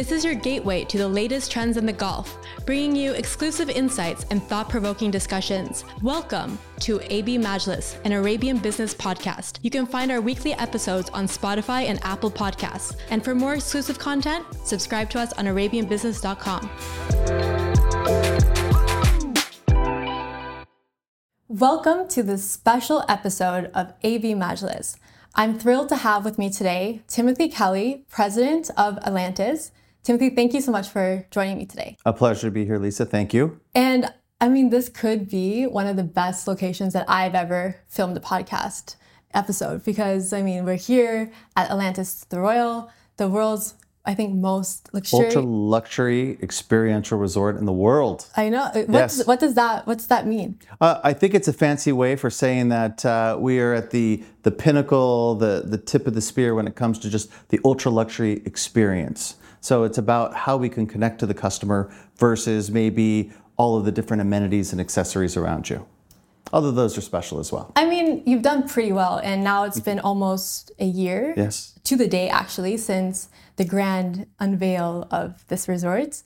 This is your gateway to the latest trends in the Gulf, bringing you exclusive insights and thought provoking discussions. Welcome to AB Majlis, an Arabian business podcast. You can find our weekly episodes on Spotify and Apple Podcasts. And for more exclusive content, subscribe to us on ArabianBusiness.com. Welcome to this special episode of AB Majlis. I'm thrilled to have with me today Timothy Kelly, president of Atlantis. Timothy, thank you so much for joining me today. A pleasure to be here, Lisa. Thank you. And I mean, this could be one of the best locations that I've ever filmed a podcast episode because I mean, we're here at Atlantis the Royal, the world's I think most luxury ultra luxury experiential resort in the world. I know. What, yes. does, what does that What's that mean? Uh, I think it's a fancy way for saying that uh, we are at the the pinnacle, the the tip of the spear when it comes to just the ultra luxury experience. So it's about how we can connect to the customer versus maybe all of the different amenities and accessories around you. Although those are special as well. I mean, you've done pretty well, and now it's been almost a year. Yes. To the day, actually, since the grand unveil of this resort.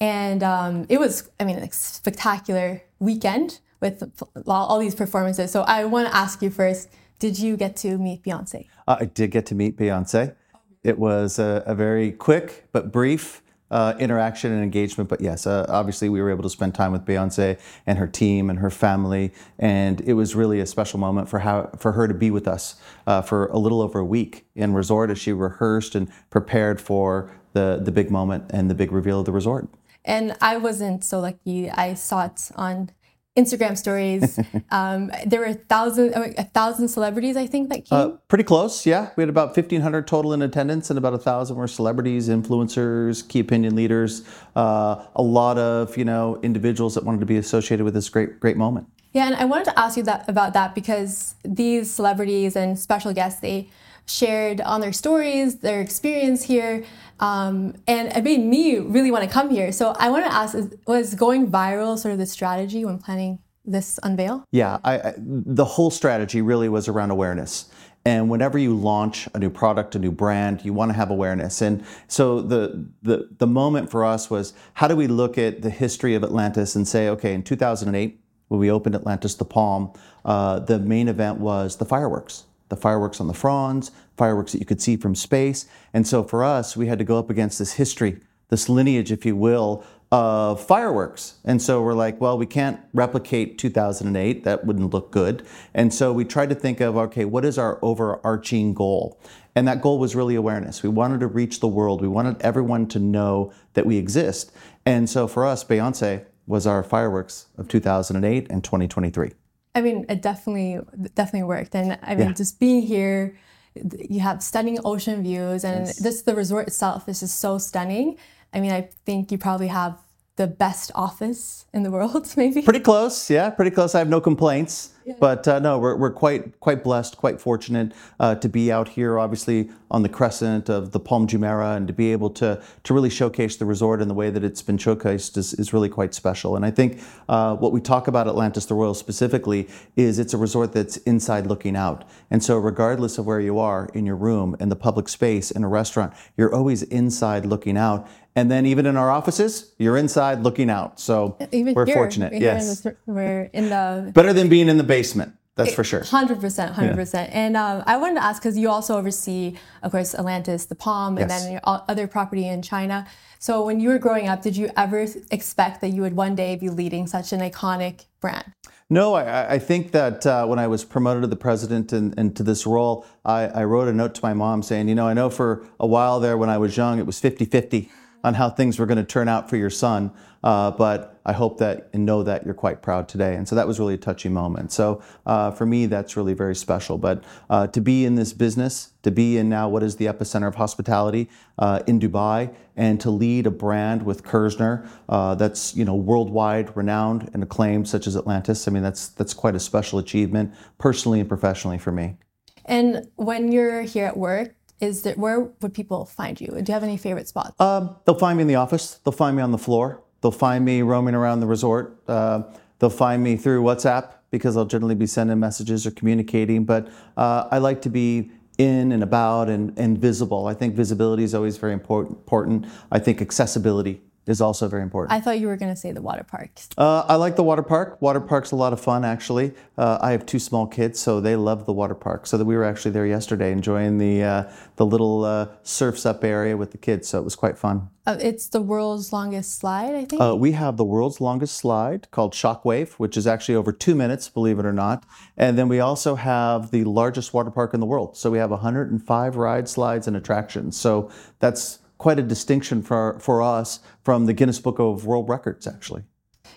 And um, it was, I mean, a spectacular weekend with all these performances. So I want to ask you first did you get to meet Beyonce? Uh, I did get to meet Beyonce. It was a, a very quick but brief uh, interaction and engagement. But yes, uh, obviously we were able to spend time with Beyonce and her team and her family, and it was really a special moment for how for her to be with us uh, for a little over a week in resort as she rehearsed and prepared for the the big moment and the big reveal of the resort. And I wasn't so lucky. I saw it on Instagram stories. um, there were a thousand, a thousand celebrities, I think, that came. Uh, pretty close, yeah. We had about fifteen hundred total in attendance, and about a thousand were celebrities, influencers, key opinion leaders. Uh, a lot of you know individuals that wanted to be associated with this great great moment. Yeah, and I wanted to ask you that about that because these celebrities and special guests they shared on their stories their experience here um, and it made me really want to come here. So I want to ask: Was going viral sort of the strategy when planning this unveil? Yeah, I, I, the whole strategy really was around awareness. And whenever you launch a new product, a new brand, you want to have awareness. And so the, the, the moment for us was how do we look at the history of Atlantis and say, okay, in 2008, when we opened Atlantis the Palm, uh, the main event was the fireworks the fireworks on the fronds, fireworks that you could see from space. And so for us, we had to go up against this history, this lineage, if you will, of fireworks. And so we're like, well, we can't replicate 2008. That wouldn't look good. And so we tried to think of, okay, what is our overarching goal? And that goal was really awareness. We wanted to reach the world. We wanted everyone to know that we exist. And so for us, Beyonce was our fireworks of 2008 and 2023. I mean, it definitely definitely worked, and I mean, yeah. just being here, you have stunning ocean views, and yes. just the resort itself is just so stunning. I mean, I think you probably have the best office in the world, maybe. Pretty close, yeah, pretty close. I have no complaints. Yeah. But uh, no, we're, we're quite quite blessed, quite fortunate uh, to be out here, obviously on the crescent of the Palm Jumeirah, and to be able to to really showcase the resort in the way that it's been showcased is, is really quite special. And I think uh, what we talk about Atlantis the Royal specifically is it's a resort that's inside looking out. And so, regardless of where you are in your room, in the public space, in a restaurant, you're always inside looking out. And then even in our offices, you're inside looking out. So even we're here, fortunate. We're yes, in the, we're in the better than being in the basement. That's for sure. Hundred percent, hundred percent. And um, I wanted to ask because you also oversee, of course, Atlantis, the Palm, and yes. then your other property in China. So when you were growing up, did you ever expect that you would one day be leading such an iconic brand? No, I, I think that uh, when I was promoted to the president and, and to this role, I, I, wrote a note to my mom saying, you know, I know for a while there when I was young, it was 50 50 on how things were going to turn out for your son. Uh, but I hope that and know that you're quite proud today. And so that was really a touching moment. So uh, for me, that's really very special. But uh, to be in this business, to be in now what is the epicenter of hospitality uh, in Dubai, and to lead a brand with Kerzner uh, that's you know worldwide renowned and acclaimed, such as Atlantis. I mean, that's that's quite a special achievement, personally and professionally for me. And when you're here at work, is that where would people find you? Do you have any favorite spots? Um, they'll find me in the office. They'll find me on the floor. They'll find me roaming around the resort. Uh, they'll find me through WhatsApp because I'll generally be sending messages or communicating. But uh, I like to be in and about and, and visible. I think visibility is always very important. I think accessibility is also very important. I thought you were going to say the water parks. Uh, I like the water park. Water park's a lot of fun, actually. Uh, I have two small kids, so they love the water park. So that we were actually there yesterday, enjoying the uh, the little uh, surfs up area with the kids. So it was quite fun. Uh, it's the world's longest slide, I think. Uh, we have the world's longest slide called Shockwave, which is actually over two minutes, believe it or not. And then we also have the largest water park in the world. So we have 105 ride slides and attractions. So that's quite a distinction for, for us from the Guinness Book of World Records, actually.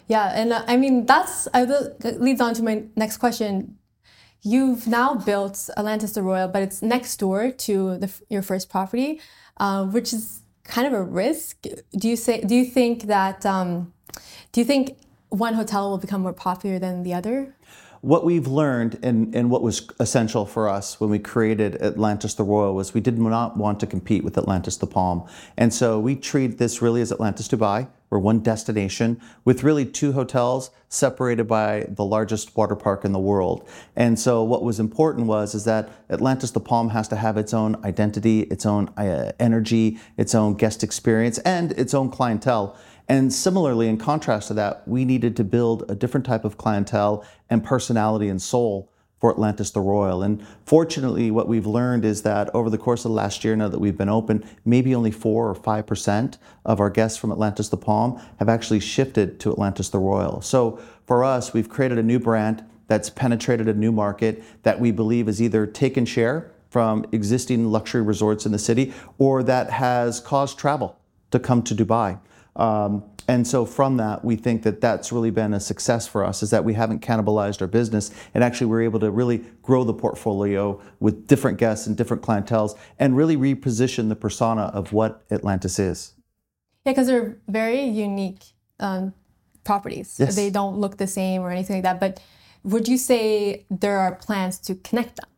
Yeah, and uh, I mean, that's I leads on to my next question. You've now built Atlantis the Royal, but it's next door to the, your first property, uh, which is kind of a risk. Do you say? Do you think that? Um, do you think one hotel will become more popular than the other? What we've learned and, and what was essential for us when we created Atlantis the Royal was we did not want to compete with Atlantis the Palm. And so we treat this really as Atlantis Dubai. We're one destination with really two hotels separated by the largest water park in the world. And so what was important was is that Atlantis the Palm has to have its own identity, its own uh, energy, its own guest experience, and its own clientele. And similarly, in contrast to that, we needed to build a different type of clientele and personality and soul for Atlantis the Royal. And fortunately, what we've learned is that over the course of the last year, now that we've been open, maybe only four or five percent of our guests from Atlantis the Palm have actually shifted to Atlantis the Royal. So for us, we've created a new brand that's penetrated a new market that we believe is either taken share from existing luxury resorts in the city or that has caused travel to come to Dubai. Um, and so from that, we think that that's really been a success for us is that we haven't cannibalized our business and actually we're able to really grow the portfolio with different guests and different clientels and really reposition the persona of what Atlantis is. Yeah, because they're very unique um, properties. Yes. They don't look the same or anything like that. But would you say there are plans to connect them?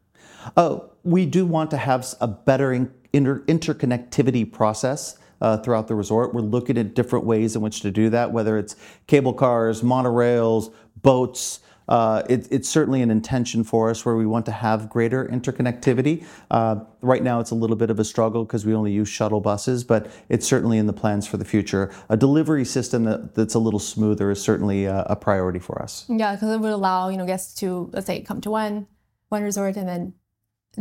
Oh, we do want to have a better inter- interconnectivity process uh, throughout the resort. We're looking at different ways in which to do that, whether it's cable cars, monorails, boats. Uh, it, it's certainly an intention for us where we want to have greater interconnectivity. Uh, right now, it's a little bit of a struggle because we only use shuttle buses, but it's certainly in the plans for the future. A delivery system that, that's a little smoother is certainly a, a priority for us. Yeah, because it would allow you know guests to let's say come to one one resort and then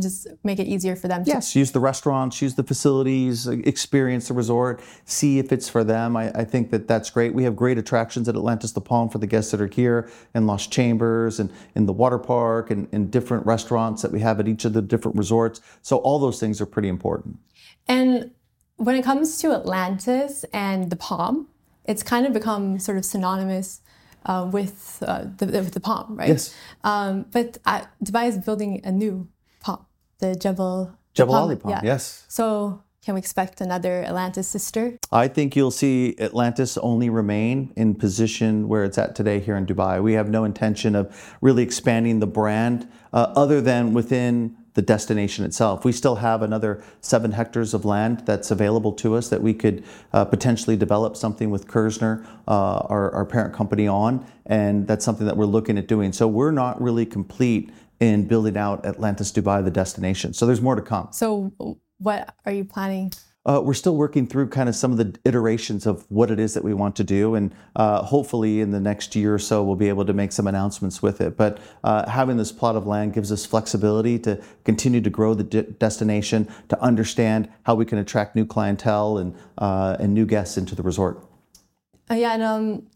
just make it easier for them. To- yes, use the restaurants, use the facilities, experience the resort, see if it's for them. I, I, think that that's great. We have great attractions at Atlantis the Palm for the guests that are here, and Lost Chambers, and in the water park, and, and different restaurants that we have at each of the different resorts. So all those things are pretty important. And when it comes to Atlantis and the Palm, it's kind of become sort of synonymous. Uh, with uh, the with the palm, right? Yes. Um, but uh, Dubai is building a new the Jebel. Jebel Ali Palm, yeah. yes. So can we expect another Atlantis sister? I think you'll see Atlantis only remain in position where it's at today here in Dubai. We have no intention of really expanding the brand uh, other than within the destination itself. We still have another seven hectares of land that's available to us that we could uh, potentially develop something with Kerzner, uh, our, our parent company, on, and that's something that we're looking at doing. So we're not really complete in building out Atlantis Dubai, the destination. So there's more to come. So, what are you planning? Uh, we're still working through kind of some of the iterations of what it is that we want to do, and uh, hopefully in the next year or so we'll be able to make some announcements with it. But uh, having this plot of land gives us flexibility to continue to grow the de- destination, to understand how we can attract new clientele and uh, and new guests into the resort. Uh, yeah, and um,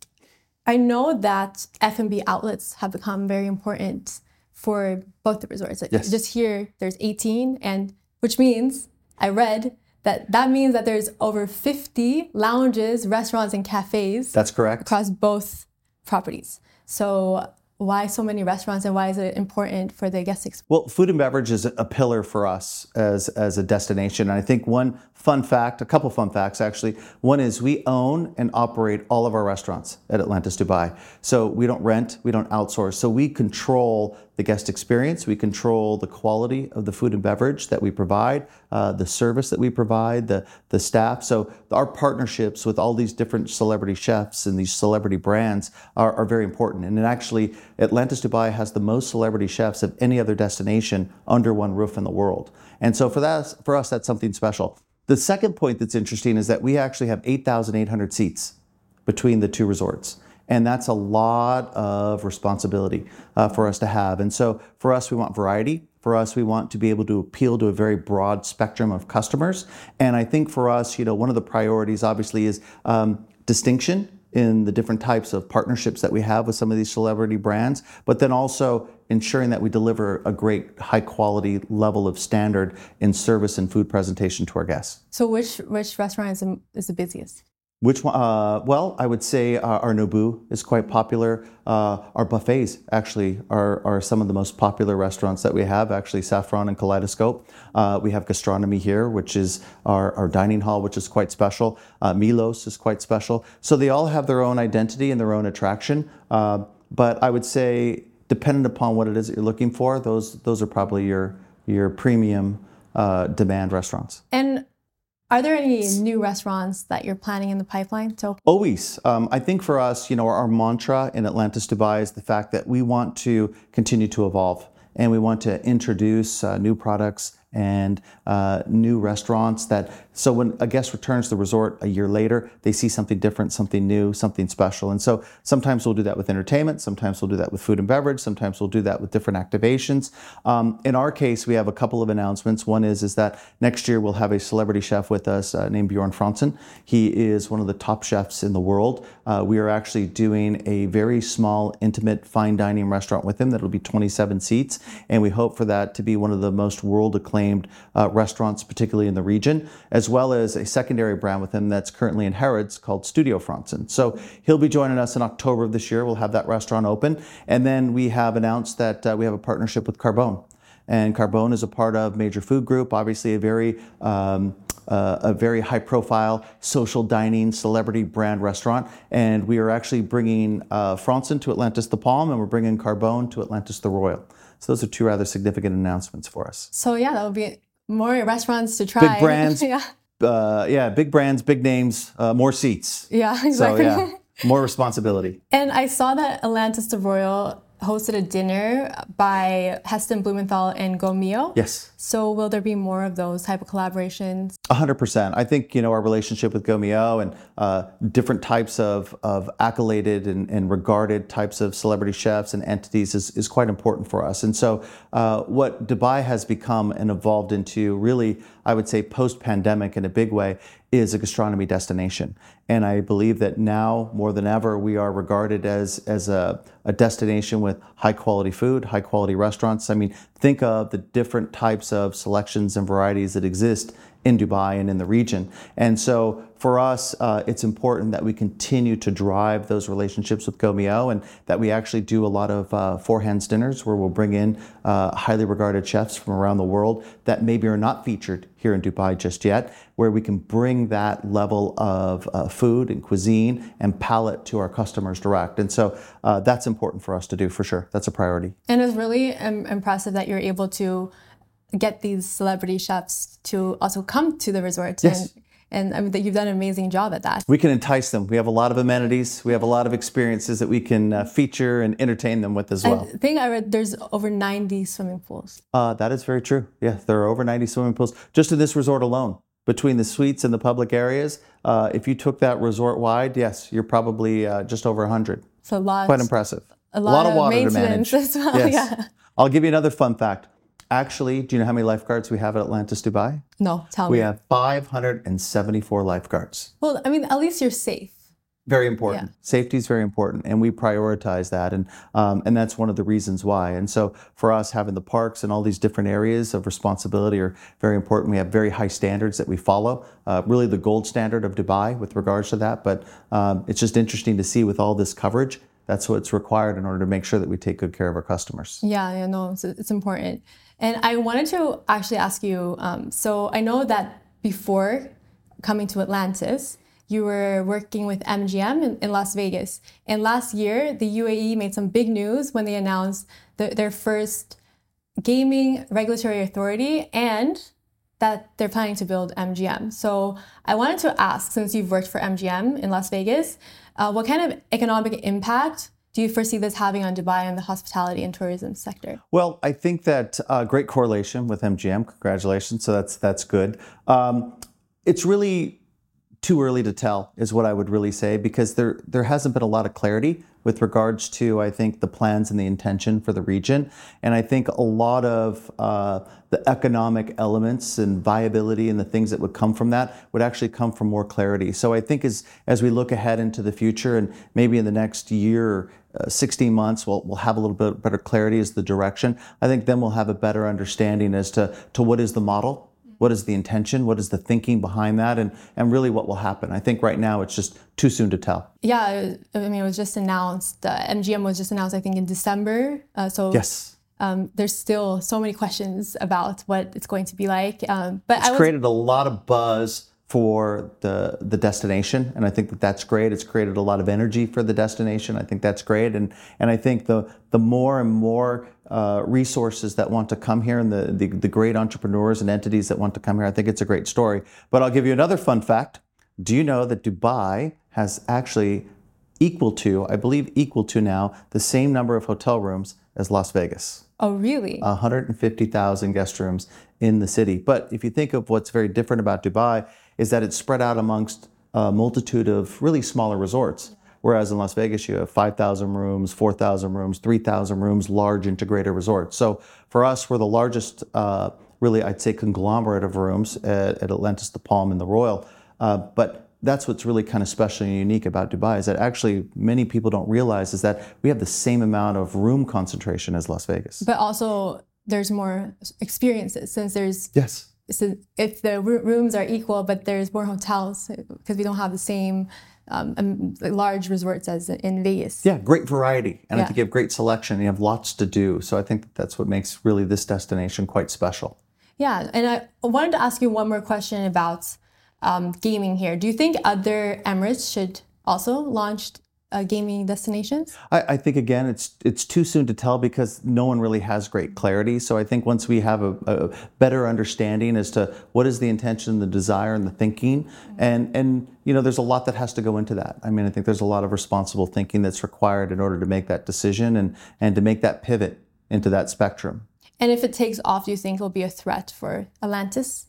I know that F and B outlets have become very important for both the resorts. Yes. Just here, there's 18, and which means I read that that means that there's over 50 lounges, restaurants, and cafes. That's correct. Across both properties. So why so many restaurants and why is it important for the guest experience? Well, food and beverage is a pillar for us as, as a destination. And I think one fun fact, a couple fun facts actually. One is we own and operate all of our restaurants at Atlantis Dubai. So we don't rent, we don't outsource. So we control the guest experience, we control the quality of the food and beverage that we provide, uh, the service that we provide, the, the staff. So our partnerships with all these different celebrity chefs and these celebrity brands are, are very important. And actually, Atlantis Dubai has the most celebrity chefs of any other destination under one roof in the world. And so for that, for us, that's something special. The second point that's interesting is that we actually have 8,800 seats between the two resorts. And that's a lot of responsibility uh, for us to have. And so for us, we want variety. For us, we want to be able to appeal to a very broad spectrum of customers. And I think for us, you know, one of the priorities obviously is um, distinction in the different types of partnerships that we have with some of these celebrity brands, but then also ensuring that we deliver a great high quality level of standard in service and food presentation to our guests. So which which restaurant is is the busiest? Which one? Uh, well, I would say uh, our Nobu is quite popular. Uh, our buffets actually are, are some of the most popular restaurants that we have. Actually, Saffron and Kaleidoscope. Uh, we have gastronomy here, which is our, our dining hall, which is quite special. Uh, Milos is quite special. So they all have their own identity and their own attraction. But I would say, dependent upon what it is that you're looking for, those those are probably your your premium demand restaurants. And are there any new restaurants that you're planning in the pipeline? So always. Um, I think for us, you know, our, our mantra in Atlantis Dubai is the fact that we want to continue to evolve and we want to introduce uh, new products and uh, new restaurants that so when a guest returns to the resort a year later they see something different something new something special. And so sometimes we'll do that with entertainment sometimes we'll do that with food and beverage sometimes we'll do that with different activations. Um, in our case we have a couple of announcements. One is is that next year we'll have a celebrity chef with us uh, named Björn Frantzén he is one of the top chefs in the world. Uh, we are actually doing a very small intimate fine dining restaurant with him that'll be 27 seats. And we hope for that to be one of the most world acclaimed uh, restaurants, particularly in the region, as well as a secondary brand with him that's currently in Harrods called Studio Frantzén. So he'll be joining us in October of this year. We'll have that restaurant open. And then we have announced that uh, we have a partnership with Carbone. And Carbone is a part of Major Food Group, obviously a very um, uh, a very high profile social dining celebrity brand restaurant. And we are actually bringing uh, Frantzén to Atlantis the Palm and we're bringing Carbone to Atlantis the Royal. So those are two rather significant announcements for us. So yeah, that would be more restaurants to try. Big brands. yeah. Uh, yeah, big brands, big names, uh, more seats. Yeah, exactly. So yeah, more responsibility. And I saw that Atlantis the Royal hosted a dinner by Heston Blumenthal and Gault&Millau. Yes. So will there be more of those type of collaborations? A hundred percent. I think you know our relationship with Gault&Millau and uh, different types of, of accoladed and, and, regarded types of celebrity chefs and entities is, is quite important for us. And so uh, what Dubai has become and evolved into really, I would say, post pandemic in a big way is a gastronomy destination. And I believe that now more than ever, we are regarded as, as a, a destination with high quality food, high quality restaurants. I mean, think of the different types of selections and varieties that exist in Dubai and in the region. And so for us, uh, it's important that we continue to drive those relationships with Gault&Millau and that we actually do a lot of uh, four hands dinners where we'll bring in uh, highly regarded chefs from around the world that maybe are not featured here in Dubai just yet, where we can bring that level of uh, food and cuisine and palate to our customers direct. And so uh, that's important for us to do for sure. That's a priority. And it's really impressive that you're able to get these celebrity chefs to also come to the resort. Yes. And, and I mean, you've done an amazing job at that. We can entice them. We have a lot of amenities. We have a lot of experiences that we can uh, feature and entertain them with as well. I think I read there's over 90 swimming pools. Uh, that is very true. Yeah, there are over 90 swimming pools just in this resort alone. Between the suites and the public areas, uh, if you took that resort wide, yes, you're probably uh, just over 100. So a lot. Quite impressive. A lot, a lot of, of water to manage. As well. Yes. Yeah. I'll give you another fun fact. Actually, do you know how many lifeguards we have at Atlantis Dubai? No, tell we me. We have 574 lifeguards. Well, I mean, at least you're safe. Very important. Yeah. Safety is very important, and we prioritize that, and um, and that's one of the reasons why. And so, for us, having the parks and all these different areas of responsibility are very important. We have very high standards that we follow, uh, really the gold standard of Dubai with regards to that. But um, it's just interesting to see with all this coverage that's what's required in order to make sure that we take good care of our customers. Yeah, yeah, no, it's, it's important. And I wanted to actually ask you um, so I know that before coming to Atlantis, you were working with MGM in, in, Las Vegas. And last year, the UAE made some big news when they announced the, their first gaming regulatory authority and that they're planning to build MGM. So I wanted to ask, since you've worked for MGM in Las Vegas, uh, what kind of economic impact do you foresee this having on Dubai and the hospitality and tourism sector? Well, I think that uh, great correlation with MGM. Congratulations. So that's that's good. Um, it's really too early to tell, is what I would really say, because there there hasn't been a lot of clarity with regards to I think the plans and the intention for the region, and I think a lot of uh, the economic elements and viability and the things that would come from that would actually come from more clarity. So I think as as we look ahead into the future and maybe in the next year. Uh, 16 months, we'll, we'll have a little bit better clarity as the direction. I think then we'll have a better understanding as to, to what is the model what is the intention? What is the thinking behind that? And, and really what will happen? I think right now it's just too soon to tell. Yeah, I mean, it was just announced. Uh, MGM was just announced, I think, in December. Uh, so yes. Um, there's still so many questions about what it's going to be like. Um, but it's was, created a lot of buzz for the the destination, and I think that that's great. It's created a lot of energy for the destination. I think that's great, and and I think the the more and more uh, resources that want to come here and the, the the great entrepreneurs and entities that want to come here, I think it's a great story. But I'll give you another fun fact. Do you know that Dubai has actually equal to, I believe, equal to now the same number of hotel rooms as Las Vegas? Oh, really? 150,000 guest rooms in the city. But if you think of what's very different about Dubai, is that it's spread out amongst a multitude of really smaller resorts. Whereas in Las Vegas, you have 5,000 rooms, 4,000 rooms, 3,000 rooms, large integrated resorts. So for us, we're the largest, uh, really, I'd say, conglomerate of rooms at, at Atlantis, the Palm, and the Royal. Uh, but that's what's really kind of special and unique about Dubai is that actually many people don't realize is that we have the same amount of room concentration as Las Vegas. But also there's more experiences since there's yes so if the rooms are equal, but there's more hotels because we don't have the same um, um, large resorts as in Vegas. Yeah, great variety, and yeah. I think you have great selection. You have lots to do, so I think that's what makes really this destination quite special. Yeah, and I wanted to ask you one more question about um, gaming here. Do you think other Emirates should also launch uh, gaming destinations? I, I, think again, it's it's too soon to tell because no one really has great clarity. So I think once we have a, a better understanding as to what is the intention, the desire, and the thinking, mm-hmm. and and you know, there's a lot that has to go into that. I mean, I think there's a lot of responsible thinking that's required in order to make that decision and and to make that pivot into that spectrum. And if it takes off, do you think it'll be a threat for Atlantis?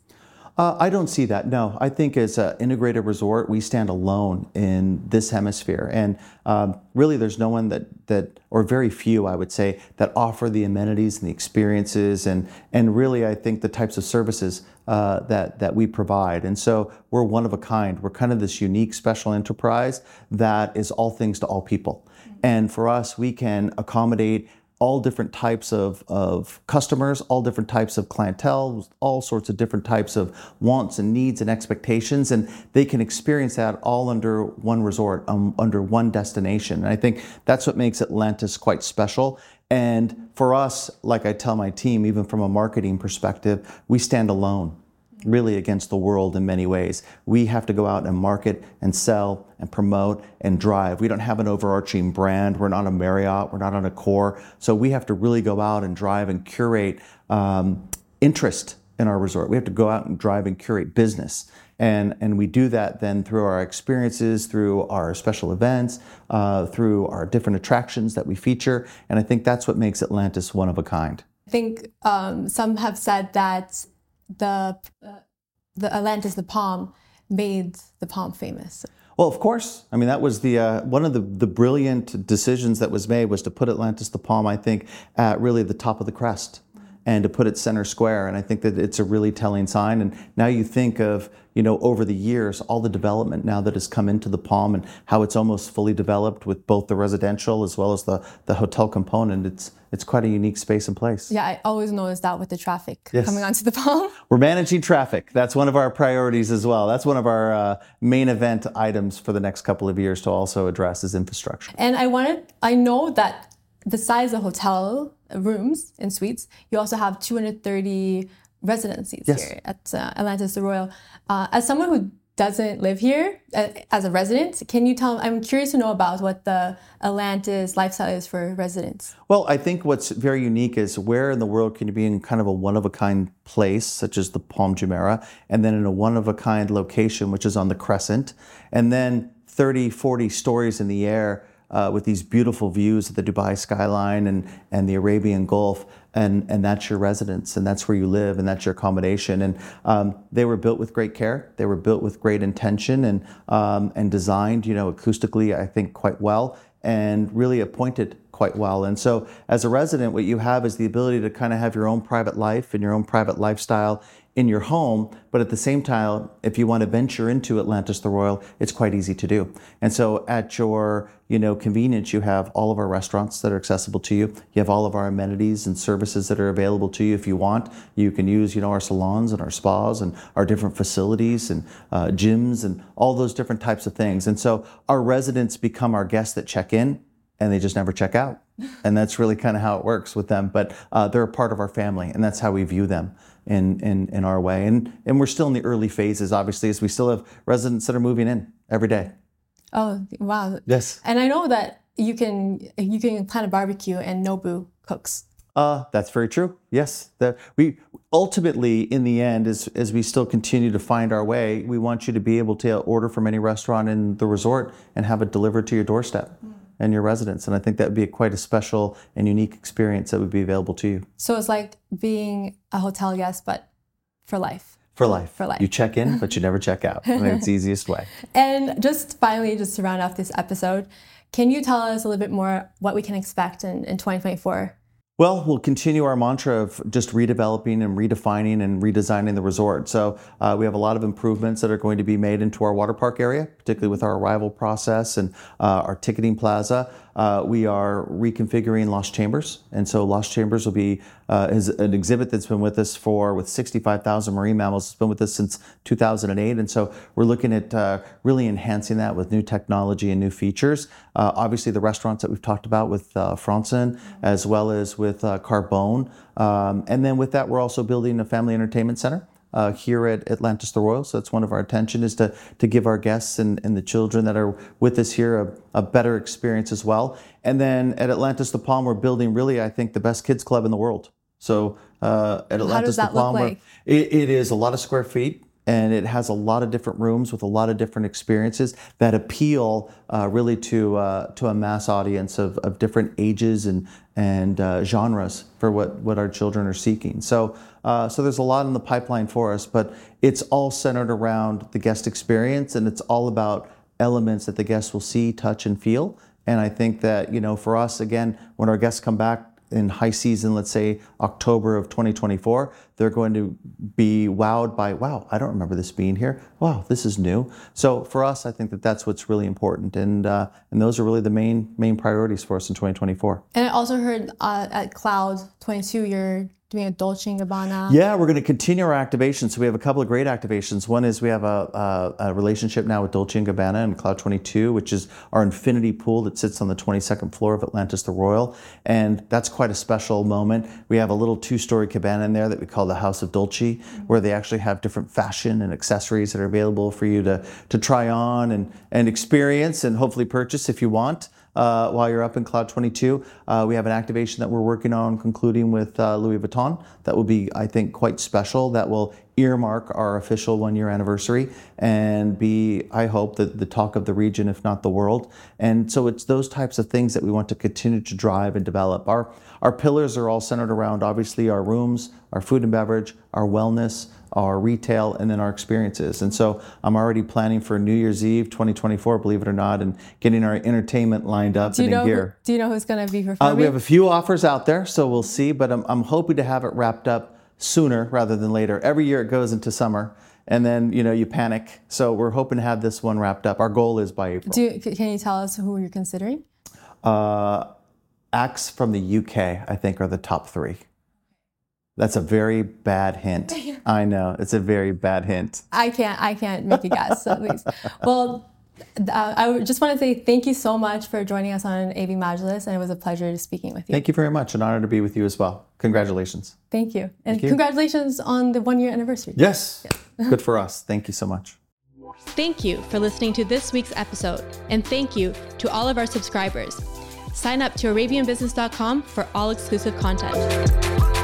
Uh, I don't see that. No, I think as an integrated resort, we stand alone in this hemisphere, and um, really, there's no one that that, or very few, I would say, that offer the amenities and the experiences, and and really, I think the types of services uh, that that we provide. And so, we're one of a kind. We're kind of this unique, special enterprise that is all things to all people. And for us, we can accommodate all different types of, of customers, all different types of clientele, all sorts of different types of wants and needs and expectations, and they can experience that all under one resort, um, under one destination. And I think that's what makes Atlantis quite special. And for us, like I tell my team, even from a marketing perspective, we stand alone really against the world in many ways. We have to go out and market and sell and promote and drive. We don't have an overarching brand. We're not a Marriott. We're not on Accor. So we have to really go out and drive and curate um, interest in our resort. We have to go out and drive and curate business. And, and we do that then through our experiences, through our special events, uh, through our different attractions that we feature. And I think that's what makes Atlantis one of a kind. I think um, some have said that the uh, the Atlantis, the palm, made the palm famous. Well, of course. I mean, that was the uh, one of the, the brilliant decisions that was made was to put Atlantis the Palm, I think, at really the top of the crest and to put it center square. And I think that it's a really telling sign. And now you think of, you know, over the years, all the development now that has come into the Palm and how it's almost fully developed with both the residential as well as the, the hotel component. It's it's quite a unique space and place. Yeah, I always notice that with the traffic yes. coming onto the Palm. We're managing traffic. That's one of our priorities as well. That's one of our uh, main event items for the next couple of years to also address is infrastructure. And I wanted, I know that the size of hotel rooms and suites, you also have 230 residencies yes. here at uh, Atlantis the Royal. Uh, as someone who doesn't live here uh, as a resident, can you tell? I'm curious to know about what the Atlantis lifestyle is for residents. Well, I think what's very unique is where in the world can you be in kind of a one of a kind place, such as the Palm Jumeirah, and then in a one of a kind location, which is on the Crescent, and then 30, 40 stories in the air with these beautiful views of the Dubai skyline and, and the Arabian Gulf. And, and that's your residence, and that's where you live, and that's your accommodation. And um, they were built with great care. They were built with great intention and um, and designed, you know, acoustically, I think, quite well, and really appointed quite well. And so, as a resident, what you have is the ability to kind of have your own private life and your own private lifestyle in your home, but at the same time, if you want to venture into Atlantis the Royal, it's quite easy to do. And so at your, you know, convenience, you have all of our restaurants that are accessible to you. You have all of our amenities and services that are available to you if you want. You can use, you know, our salons and our spas and our different facilities and uh, gyms and all those different types of things. And so our residents become our guests that check in and they just never check out. And that's really kind of how it works with them. But uh, they're a part of our family, and that's how we view them in, in, in our way. And, and we're still in the early phases, obviously, as we still have residents that are moving in every day. Oh, wow. Yes. And I know that you can you can plan a barbecue and Nobu cooks. Uh, that's very true. Yes, that we ultimately, in the end, as as we still continue to find our way, we want you to be able to order from any restaurant in the resort and have it delivered to your doorstep. And your residents. And I think that would be a quite a special and unique experience that would be available to you. So it's like being a hotel guest, but for life. For life. For life. You check in, but you never check out. I think it's the easiest way. And just finally, just to round off this episode, can you tell us a little bit more what we can expect in, in 2024? Well, we'll continue our mantra of just redeveloping and redefining and redesigning the resort. So uh, we have a lot of improvements that are going to be made into our water park area, particularly with our arrival process and uh, our ticketing plaza. Uh, we are reconfiguring Lost Chambers, and so Lost Chambers will be uh, is an exhibit that's been with us for with 65,000 marine mammals. It's been with us since 2008, and so we're looking at uh, really enhancing that with new technology and new features. Uh, obviously, the restaurants that we've talked about with uh, as well as with uh, Carbone, um, and then with that, we're also building a family entertainment center uh, here at Atlantis the Royal. So that's one of our attention is to, to give our guests and, and the children that are with us here a, a better experience as well. And then at Atlantis the Palm, we're building really, I think, the best kids club in the world. So uh, at Atlantis the Palm, like? it, it is a lot of square feet and it has a lot of different rooms with a lot of different experiences that appeal uh, really to uh, to a mass audience of, of different ages and and uh, genres for what what our children are seeking. So uh, so there's a lot in the pipeline for us, but it's all centered around the guest experience, and it's all about elements that the guests will see, touch, and feel. And I think that you know for us again, when our guests come back in high season, let's say October of 2024, they're going to be wowed by, wow, I don't remember this being here. Wow, this is new. So for us, I think that that's what's really important, and uh, and those are really the main main priorities for us in 2024. And I also heard uh, at Cloud 22, you're doing a Dolce & Gabbana? Yeah, we're going to continue our activations. So we have a couple of great activations. One is we have a, a, a relationship now with Dolce & Gabbana and Cloud 22, which is our infinity pool that sits on the 22nd floor of Atlantis the Royal. And that's quite a special moment. We have a little two-story cabana in there that we call the House of Dolce, mm-hmm. where they actually have different fashion and accessories that are available for you to, to try on and, and experience and hopefully purchase if you want uh, while you're up in Cloud 22. Uh, we have an activation that we're working on concluding with uh, Louis Vuitton that will be, I think, quite special. That will earmark our official one year anniversary and be, I hope, the, the talk of the region, if not the world. And so it's those types of things that we want to continue to drive and develop. Our, our pillars are all centered around obviously our rooms, our food and beverage, our wellness, our retail, and then our experiences. And so I'm already planning for New Year's Eve 2024, believe it or not, and getting our entertainment lined up do you know in gear. Who, do you know who's going to be performing? Uh, we have a few offers out there, so we'll see, but I'm, I'm hoping to have it wrapped up sooner rather than later. Every year it goes into summer and then you know you panic. So we're hoping to have this one wrapped up. Our goal is by April. You, can you tell us who you're considering? Uh, acts from the UK, I think, are the top three. That's a very bad hint. I know it's a very bad hint. I can't. I can't make a guess at least. Well, uh, I just want to say thank you so much for joining us on AB Majlis, and it was a pleasure speaking with you. Thank you very much. An honor to be with you as well. Congratulations. Thank you, and thank you. congratulations on the one year anniversary. Yes. yes. Good for us. Thank you so much. Thank you for listening to this week's episode, and thank you to all of our subscribers. Sign up to ArabianBusiness.com for all exclusive content.